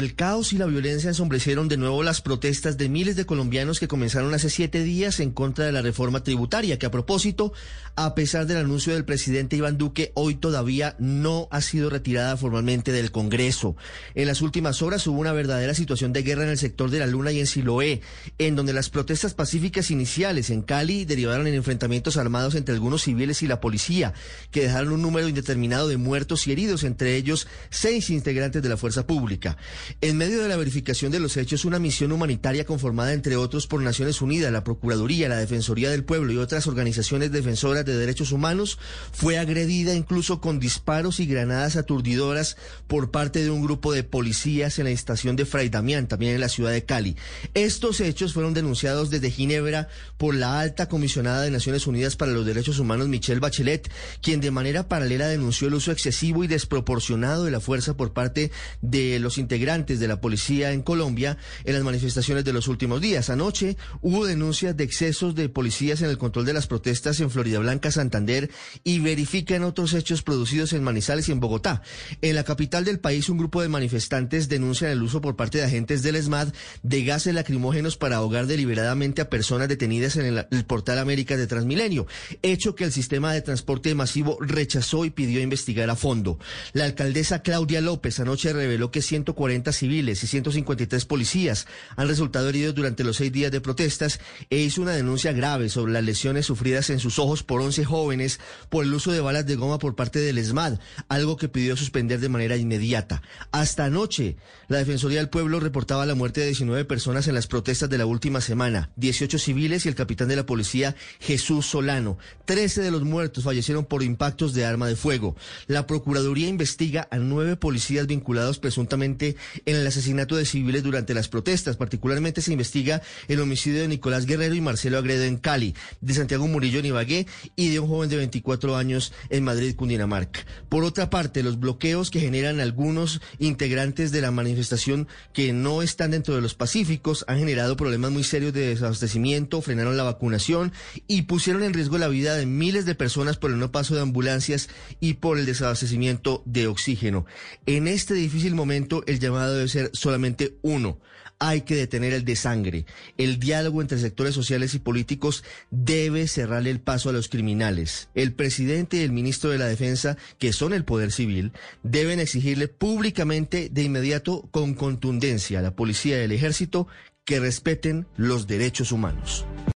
El caos y la violencia ensombrecieron de nuevo las protestas de miles de colombianos que comenzaron hace siete días en contra de la reforma tributaria, que a propósito, a pesar del anuncio del presidente Iván Duque, hoy todavía no ha sido retirada formalmente del Congreso. En las últimas horas hubo una verdadera situación de guerra en el sector de la Luna y en Siloé, en donde las protestas pacíficas iniciales en Cali derivaron en enfrentamientos armados entre algunos civiles y la policía, que dejaron un número indeterminado de muertos y heridos, entre ellos seis integrantes de la fuerza pública. En medio de la verificación de los hechos, una misión humanitaria conformada entre otros por Naciones Unidas, la Procuraduría, la Defensoría del Pueblo y otras organizaciones defensoras de derechos humanos fue agredida incluso con disparos y granadas aturdidoras por parte de un grupo de policías en la estación de Fray Damián, también en la ciudad de Cali. Estos hechos fueron denunciados desde Ginebra por la alta comisionada de Naciones Unidas para los Derechos Humanos, Michelle Bachelet, quien de manera paralela denunció el uso excesivo y desproporcionado de la fuerza por parte de los integrantes de la policía en Colombia en las manifestaciones de los últimos días. Anoche hubo denuncias de excesos de policías en el control de las protestas en Florida Blanca, Santander y verifican otros hechos producidos en Manizales y en Bogotá. En la capital del país, un grupo de manifestantes denuncian el uso por parte de agentes del ESMAD de gases lacrimógenos para ahogar deliberadamente a personas detenidas en el, el portal América de Transmilenio, hecho que el sistema de transporte masivo rechazó y pidió investigar a fondo. La alcaldesa Claudia López anoche reveló que 140 civiles y 153 policías han resultado heridos durante los seis días de protestas e hizo una denuncia grave sobre las lesiones sufridas en sus ojos por 11 jóvenes por el uso de balas de goma por parte del ESMAD, algo que pidió suspender de manera inmediata. Hasta anoche, la Defensoría del Pueblo reportaba la muerte de 19 personas en las protestas de la última semana, 18 civiles y el capitán de la policía Jesús Solano. 13 de los muertos fallecieron por impactos de arma de fuego. La Procuraduría investiga a nueve policías vinculados presuntamente en el asesinato de civiles durante las protestas. Particularmente se investiga el homicidio de Nicolás Guerrero y Marcelo Agredo en Cali, de Santiago Murillo en y de un joven de 24 años en Madrid, Cundinamarca. Por otra parte, los bloqueos que generan algunos integrantes de la manifestación que no están dentro de los pacíficos han generado problemas muy serios de desabastecimiento, frenaron la vacunación y pusieron en riesgo la vida de miles de personas por el no paso de ambulancias y por el desabastecimiento de oxígeno. En este difícil momento, el llamado debe ser solamente uno. Hay que detener el desangre. El diálogo entre sectores sociales y políticos debe cerrarle el paso a los criminales. El presidente y el ministro de la Defensa, que son el poder civil, deben exigirle públicamente de inmediato con contundencia a la policía y al ejército que respeten los derechos humanos.